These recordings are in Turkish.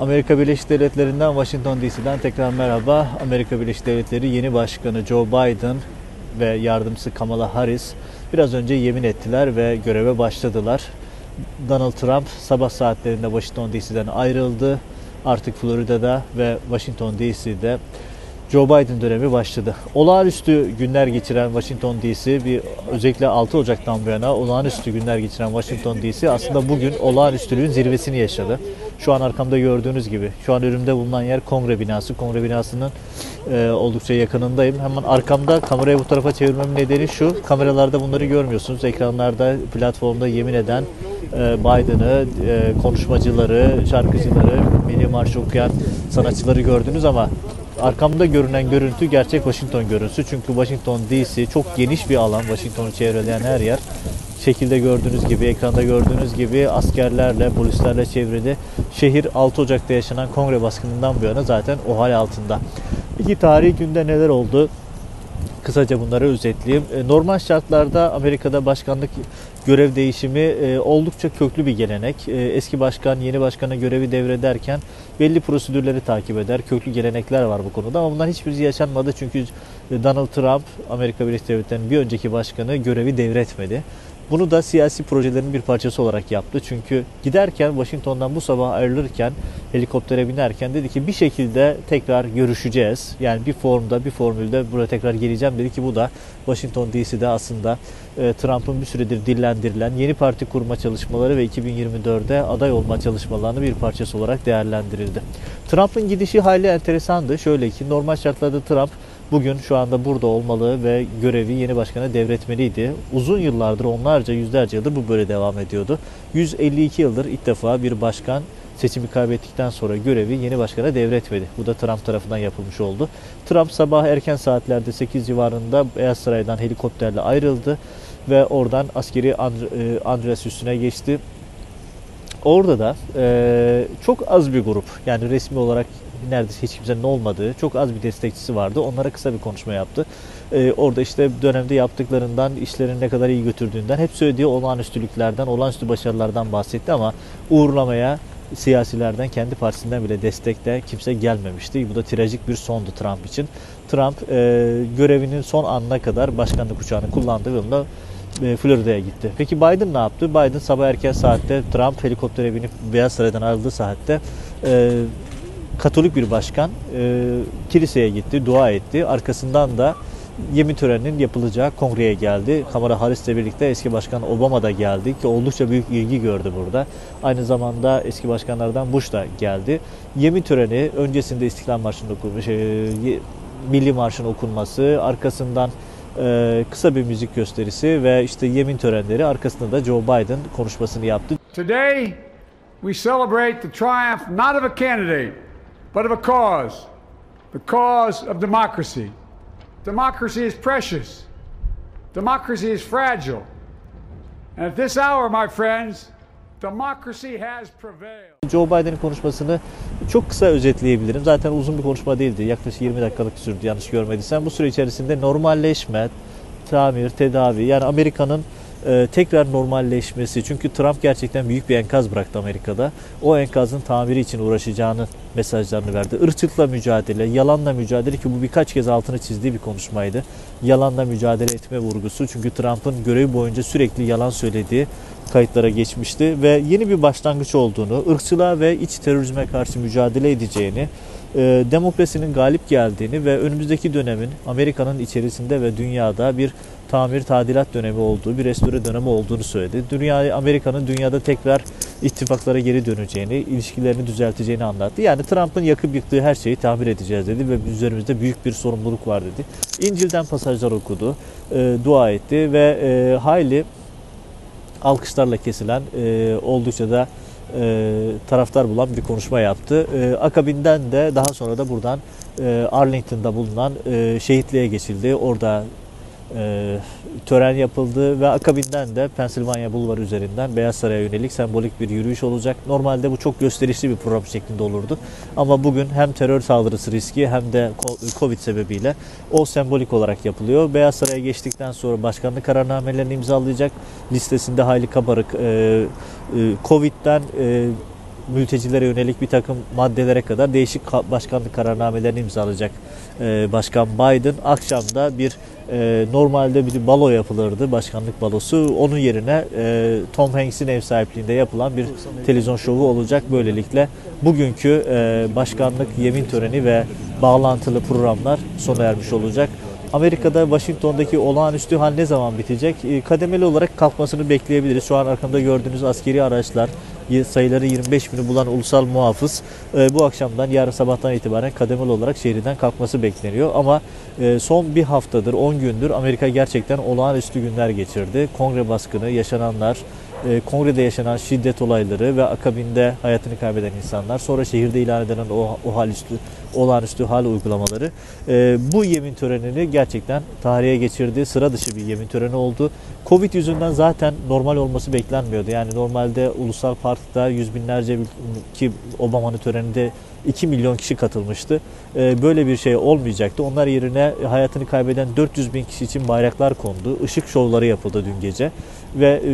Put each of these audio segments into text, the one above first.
Amerika Birleşik Devletleri'nden Washington DC'den tekrar merhaba. Amerika Birleşik Devletleri yeni başkanı Joe Biden ve yardımcısı Kamala Harris biraz önce yemin ettiler ve göreve başladılar. Donald Trump sabah saatlerinde Washington DC'den ayrıldı. Artık Florida'da ve Washington DC'de Joe Biden dönemi başladı. Olağanüstü günler geçiren Washington DC bir özellikle 6 Ocak'tan bu yana olağanüstü günler geçiren Washington DC aslında bugün olağanüstülüğün zirvesini yaşadı. Şu an arkamda gördüğünüz gibi. Şu an önümde bulunan yer kongre binası. Kongre binasının e, oldukça yakınındayım. Hemen arkamda kamerayı bu tarafa çevirmemin nedeni şu. Kameralarda bunları görmüyorsunuz. Ekranlarda platformda yemin eden e, Biden'ı, e, konuşmacıları, şarkıcıları, milli marş okuyan sanatçıları gördünüz ama Arkamda görünen görüntü gerçek Washington görüntüsü. Çünkü Washington DC çok geniş bir alan. Washington'u çevreleyen her yer. Şekilde gördüğünüz gibi, ekranda gördüğünüz gibi askerlerle, polislerle çevrili. Şehir 6 Ocak'ta yaşanan kongre baskınından bu yana zaten o hal altında. İki tarihi günde neler oldu? Kısaca bunları özetleyeyim. E, normal şartlarda Amerika'da başkanlık görev değişimi e, oldukça köklü bir gelenek. E, eski başkan yeni başkana görevi devrederken belli prosedürleri takip eder. Köklü gelenekler var bu konuda ama bunlar hiçbiri yaşanmadı çünkü Donald Trump Amerika Birleşik Devletleri'nin bir önceki başkanı görevi devretmedi. Bunu da siyasi projelerin bir parçası olarak yaptı. Çünkü giderken Washington'dan bu sabah ayrılırken helikoptere binerken dedi ki bir şekilde tekrar görüşeceğiz. Yani bir formda bir formülde buraya tekrar geleceğim dedi ki bu da Washington DC'de aslında e, Trump'ın bir süredir dillendirilen yeni parti kurma çalışmaları ve 2024'de aday olma çalışmalarının bir parçası olarak değerlendirildi. Trump'ın gidişi hayli enteresandı. Şöyle ki normal şartlarda Trump bugün şu anda burada olmalı ve görevi yeni başkana devretmeliydi. Uzun yıllardır onlarca yüzlerce yıldır bu böyle devam ediyordu. 152 yıldır ilk defa bir başkan seçimi kaybettikten sonra görevi yeni başkana devretmedi. Bu da Trump tarafından yapılmış oldu. Trump sabah erken saatlerde 8 civarında Beyaz Saray'dan helikopterle ayrıldı ve oradan askeri e, Andreas üstüne geçti. Orada da e, çok az bir grup yani resmi olarak neredeyse hiç kimsenin olmadığı çok az bir destekçisi vardı. Onlara kısa bir konuşma yaptı. Ee, orada işte dönemde yaptıklarından, işlerin ne kadar iyi götürdüğünden, hep söylediği olağanüstülüklerden, olağanüstü başarılardan bahsetti ama uğurlamaya siyasilerden, kendi partisinden bile destekte kimse gelmemişti. Bu da trajik bir sondu Trump için. Trump e, görevinin son anına kadar başkanlık uçağını kullandı ve onunla e, Florida'ya gitti. Peki Biden ne yaptı? Biden sabah erken saatte Trump helikoptere binip Beyaz Saray'dan ayrıldığı saatte e, Katolik bir başkan e, kiliseye gitti, dua etti. Arkasından da yemin töreninin yapılacağı kongreye geldi. Kamala Harris ile birlikte eski başkan Obama da geldi ki oldukça büyük ilgi gördü burada. Aynı zamanda eski başkanlardan Bush da geldi. Yemin töreni öncesinde İstiklal Marşı'nın okunmuş, e, Milli Marş'ın okunması, arkasından e, kısa bir müzik gösterisi ve işte yemin törenleri arkasında da Joe Biden konuşmasını yaptı. Today we celebrate the triumph not of a candidate but of a cause, the cause of democracy. Democracy is precious. Democracy is fragile. And at this hour, my friends, democracy has prevailed. Joe Biden'in konuşmasını çok kısa özetleyebilirim. Zaten uzun bir konuşma değildi. Yaklaşık 20 dakikalık sürdü yanlış görmediysen. Bu süre içerisinde normalleşme, tamir, tedavi yani Amerika'nın e, tekrar normalleşmesi. Çünkü Trump gerçekten büyük bir enkaz bıraktı Amerika'da. O enkazın tamiri için uğraşacağını mesajlarını verdi. Irkçılıkla mücadele, yalanla mücadele ki bu birkaç kez altını çizdiği bir konuşmaydı. Yalanla mücadele etme vurgusu. Çünkü Trump'ın görevi boyunca sürekli yalan söylediği kayıtlara geçmişti ve yeni bir başlangıç olduğunu, ırkçılığa ve iç terörizme karşı mücadele edeceğini, e, demokrasinin galip geldiğini ve önümüzdeki dönemin Amerika'nın içerisinde ve dünyada bir tamir tadilat dönemi olduğu, bir restore dönemi olduğunu söyledi. Dünya Amerika'nın dünyada tekrar ittifaklara geri döneceğini, ilişkilerini düzelteceğini anlattı. Yani Trump'ın yakıp yıktığı her şeyi tamir edeceğiz dedi ve üzerimizde büyük bir sorumluluk var dedi. İncil'den pasajlar okudu, e, dua etti ve e, hayli alkışlarla kesilen e, oldukça da e, taraftar bulan bir konuşma yaptı. E, akabinden de daha sonra da buradan e, Arlington'da bulunan e, şehitliğe geçildi. Orada e, tören yapıldı ve akabinden de Pennsylvania Bulvarı üzerinden Beyaz Saray'a yönelik sembolik bir yürüyüş olacak. Normalde bu çok gösterişli bir program şeklinde olurdu. Ama bugün hem terör saldırısı riski hem de Covid sebebiyle o sembolik olarak yapılıyor. Beyaz Saray'a geçtikten sonra başkanlık kararnamelerini imzalayacak. Listesinde hayli kabarık e, e, Covid'den e, mültecilere yönelik bir takım maddelere kadar değişik başkanlık kararnamelerini imzalayacak Başkan Biden. Akşamda bir normalde bir balo yapılırdı, başkanlık balosu. Onun yerine Tom Hanks'in ev sahipliğinde yapılan bir televizyon şovu olacak. Böylelikle bugünkü başkanlık yemin töreni ve bağlantılı programlar sona ermiş olacak. Amerika'da Washington'daki olağanüstü hal ne zaman bitecek? E, kademeli olarak kalkmasını bekleyebiliriz. Şu an arkamda gördüğünüz askeri araçlar sayıları 25 bini bulan ulusal muhafız e, bu akşamdan yarın sabahtan itibaren kademeli olarak şehirden kalkması bekleniyor. Ama e, son bir haftadır 10 gündür Amerika gerçekten olağanüstü günler geçirdi. Kongre baskını, yaşananlar, kongrede yaşanan şiddet olayları ve akabinde hayatını kaybeden insanlar, sonra şehirde ilan edilen o, o hal üstü, olağanüstü hal uygulamaları e, bu yemin törenini gerçekten tarihe geçirdi. Sıra dışı bir yemin töreni oldu. Covid yüzünden zaten normal olması beklenmiyordu. Yani normalde Ulusal Park'ta yüz binlerce ki Obama'nın töreninde 2 milyon kişi katılmıştı. E, böyle bir şey olmayacaktı. Onlar yerine hayatını kaybeden 400 bin kişi için bayraklar kondu. Işık şovları yapıldı dün gece. Ve e,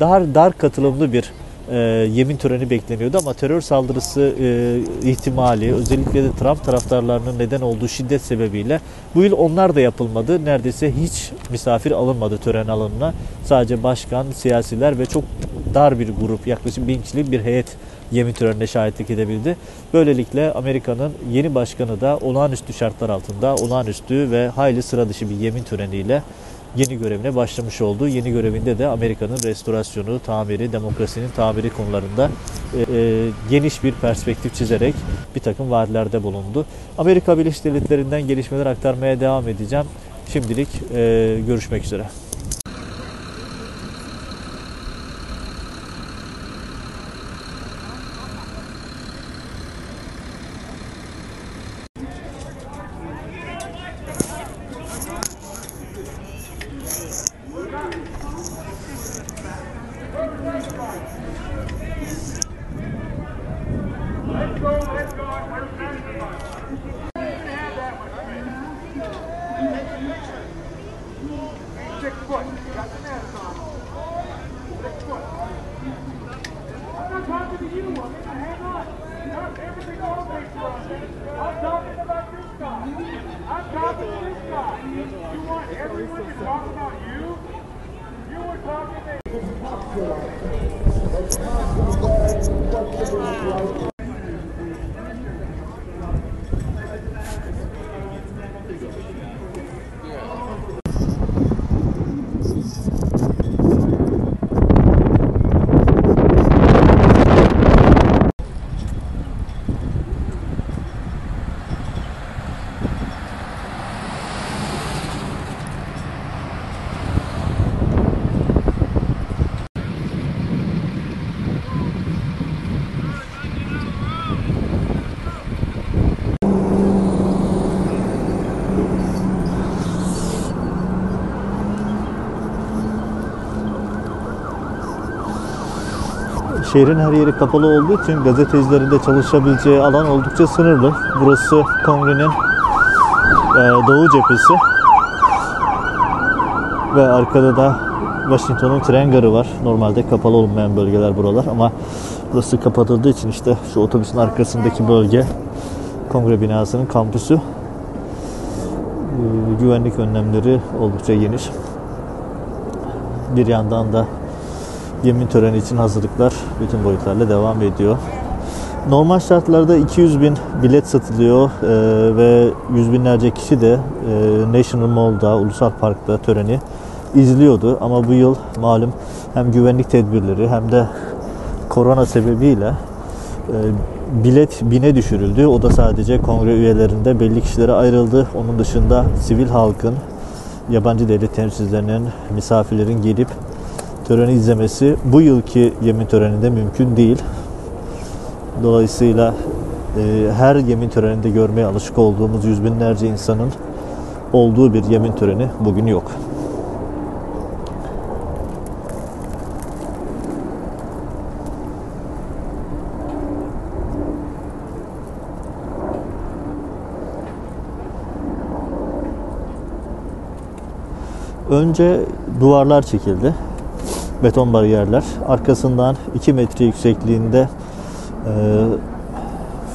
daha dar katılımlı bir e, yemin töreni bekleniyordu ama terör saldırısı e, ihtimali özellikle de Trump taraftarlarının neden olduğu şiddet sebebiyle bu yıl onlar da yapılmadı. Neredeyse hiç misafir alınmadı tören alanına. Sadece başkan, siyasiler ve çok dar bir grup yaklaşık bin kişilik bir heyet yemin törenine şahitlik edebildi. Böylelikle Amerika'nın yeni başkanı da olağanüstü şartlar altında olağanüstü ve hayli sıra dışı bir yemin töreniyle yeni görevine başlamış oldu. Yeni görevinde de Amerika'nın restorasyonu, tamiri, demokrasinin tamiri konularında e, e, geniş bir perspektif çizerek bir takım vaatlerde bulundu. Amerika Birleşik Devletleri'nden gelişmeler aktarmaya devam edeceğim. Şimdilik e, görüşmek üzere. talking about this guy. I'm talking to this guy. You want everyone to talk about Şehrin her yeri kapalı olduğu için gazetecilerin de çalışabileceği alan oldukça sınırlı. Burası kongrenin e, doğu cephesi. Ve arkada da Washington'un tren garı var. Normalde kapalı olmayan bölgeler buralar ama burası kapatıldığı için işte şu otobüsün arkasındaki bölge kongre binasının kampüsü. E, güvenlik önlemleri oldukça geniş. Bir yandan da yemin töreni için hazırlıklar bütün boyutlarla devam ediyor. Normal şartlarda 200 bin bilet satılıyor e, ve yüz binlerce kişi de e, National Mall'da, Ulusal Park'ta töreni izliyordu. Ama bu yıl malum hem güvenlik tedbirleri hem de korona sebebiyle e, bilet bine düşürüldü. O da sadece kongre üyelerinde belli kişilere ayrıldı. Onun dışında sivil halkın, yabancı devlet temsilcilerinin, misafirlerin gelip töreni izlemesi bu yılki yemin töreninde mümkün değil. Dolayısıyla e, her yemin töreninde görmeye alışık olduğumuz yüz binlerce insanın olduğu bir yemin töreni bugün yok. Önce duvarlar çekildi beton bariyerler. Arkasından 2 metre yüksekliğinde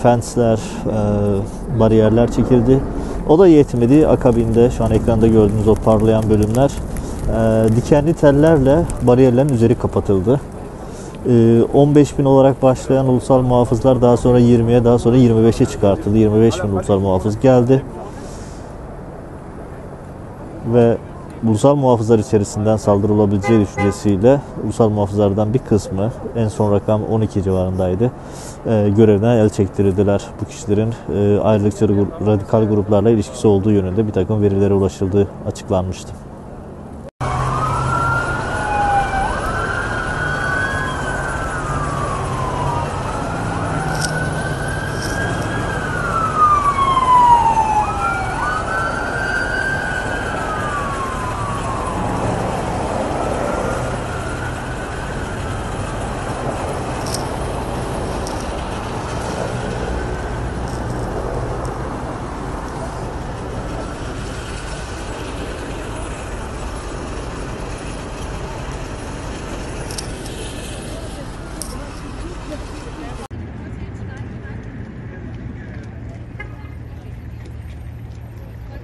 fensler, e, bariyerler çekildi. O da yetmedi. Akabinde şu an ekranda gördüğünüz o parlayan bölümler e, dikenli tellerle bariyerlerin üzeri kapatıldı. E, 15 bin olarak başlayan ulusal muhafızlar daha sonra 20'ye daha sonra 25'e çıkartıldı. 25 bin ulusal muhafız geldi. Ve ulusal muhafızlar içerisinden saldırı olabileceği düşüncesiyle ulusal muhafızlardan bir kısmı en son rakam 12 civarındaydı. E, görevden el çektirildiler. Bu kişilerin e, ayrılıkçı radikal gruplarla ilişkisi olduğu yönünde bir takım verilere ulaşıldığı açıklanmıştı.